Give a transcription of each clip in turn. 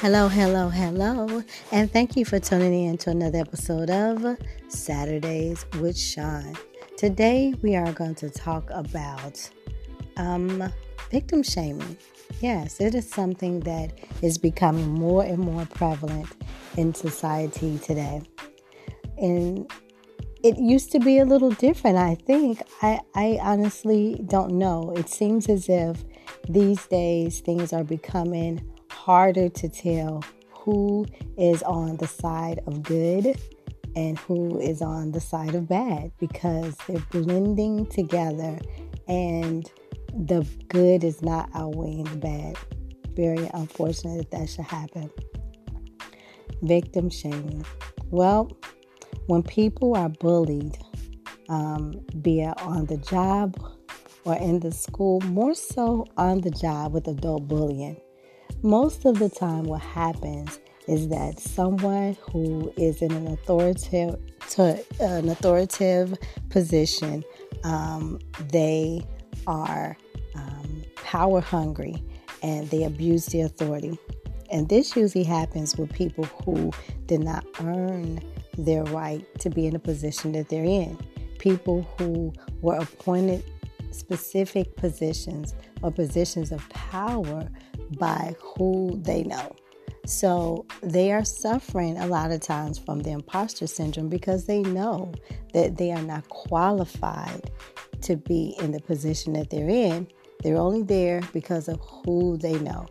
Hello, hello, hello, and thank you for tuning in to another episode of Saturdays with Shaun. Today we are going to talk about um, victim shaming. Yes, it is something that is becoming more and more prevalent in society today. And it used to be a little different, I think. I, I honestly don't know. It seems as if these days things are becoming harder to tell who is on the side of good and who is on the side of bad because they're blending together and the good is not outweighing the bad. Very unfortunate that that should happen. Victim shaming. Well, when people are bullied, um, be it on the job or in the school, more so on the job with adult bullying, most of the time, what happens is that someone who is in an authoritative an authoritative position, um, they are um, power hungry and they abuse the authority. And this usually happens with people who did not earn their right to be in a position that they're in. People who were appointed specific positions or positions of power by who they know. So they are suffering a lot of times from the imposter syndrome because they know that they are not qualified to be in the position that they're in. They're only there because of who they know.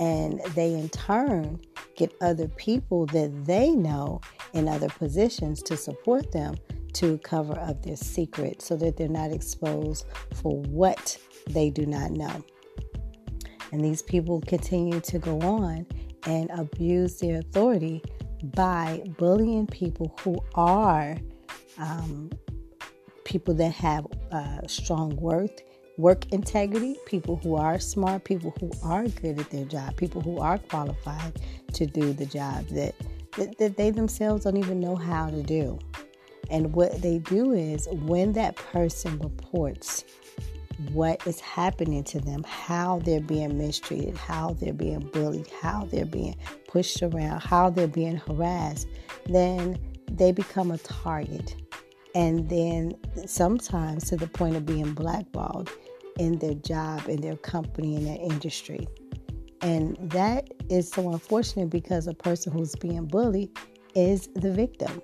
And they in turn get other people that they know in other positions to support them to cover up their secret so that they're not exposed for what they do not know. And these people continue to go on and abuse their authority by bullying people who are um, people that have uh, strong worth, work integrity, people who are smart, people who are good at their job, people who are qualified to do the job that, that, that they themselves don't even know how to do. And what they do is when that person reports what is happening to them, how they're being mistreated, how they're being bullied, how they're being pushed around, how they're being harassed, then they become a target. And then sometimes to the point of being blackballed in their job, in their company, in their industry. And that is so unfortunate because a person who's being bullied is the victim.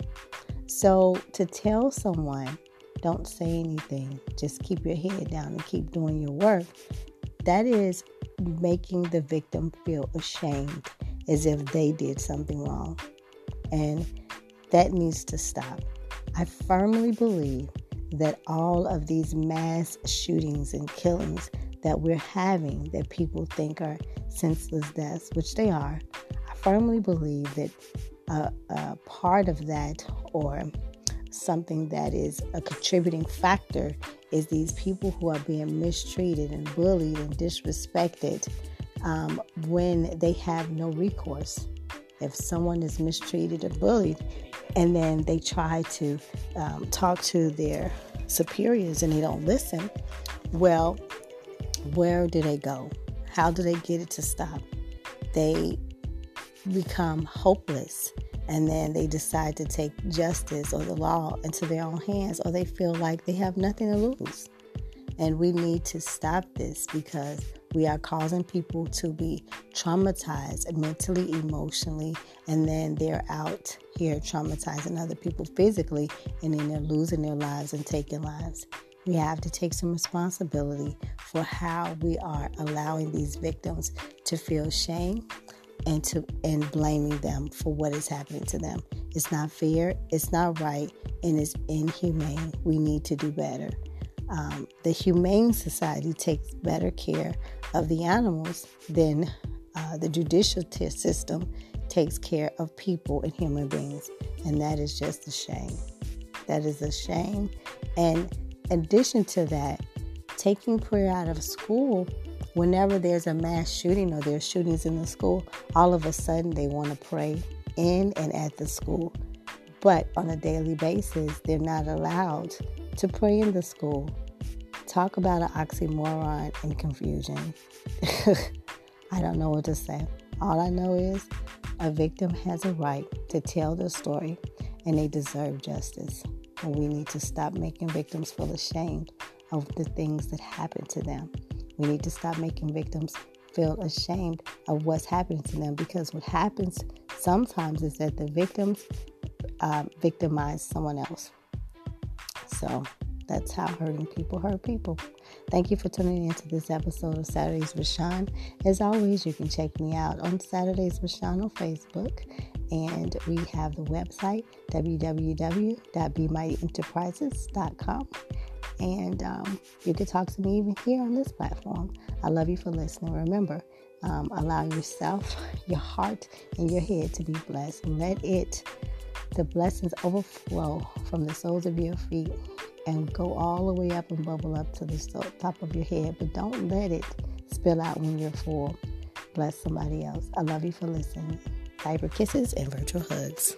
So to tell someone don't say anything. Just keep your head down and keep doing your work. That is making the victim feel ashamed as if they did something wrong. And that needs to stop. I firmly believe that all of these mass shootings and killings that we're having that people think are senseless deaths, which they are, I firmly believe that a, a part of that or something that is a contributing factor is these people who are being mistreated and bullied and disrespected um, when they have no recourse. If someone is mistreated or bullied, and then they try to um, talk to their superiors and they don't listen, well, where do they go? How do they get it to stop? They become hopeless and then they decide to take justice or the law into their own hands, or they feel like they have nothing to lose. And we need to stop this because we are causing people to be traumatized mentally, emotionally, and then they're out here traumatizing other people physically, and then they're losing their lives and taking lives. We have to take some responsibility for how we are allowing these victims to feel shame and to and blaming them for what is happening to them. It's not fair, it's not right, and it's inhumane. We need to do better. Um, the Humane Society takes better care of the animals than uh, the judicial t- system takes care of people and human beings, and that is just a shame. That is a shame. And in addition to that, taking prayer out of school whenever there's a mass shooting or there's shootings in the school, all of a sudden they want to pray in and at the school. But on a daily basis, they're not allowed to pray in the school. Talk about an oxymoron and confusion. I don't know what to say. All I know is a victim has a right to tell their story and they deserve justice. And we need to stop making victims feel ashamed of the things that happen to them. We need to stop making victims feel ashamed of what's happening to them because what happens sometimes is that the victims uh, victimize someone else. So that's how hurting people hurt people. Thank you for tuning into this episode of Saturdays with Shaun. As always, you can check me out on Saturdays with Shaun on Facebook. And we have the website www.bemightyenterprises.com. And um, you can talk to me even here on this platform. I love you for listening. Remember, um, allow yourself, your heart, and your head to be blessed. Let it, the blessings overflow from the soles of your feet and go all the way up and bubble up to the top of your head. But don't let it spill out when you're full. Bless somebody else. I love you for listening. Cyber kisses and virtual hugs.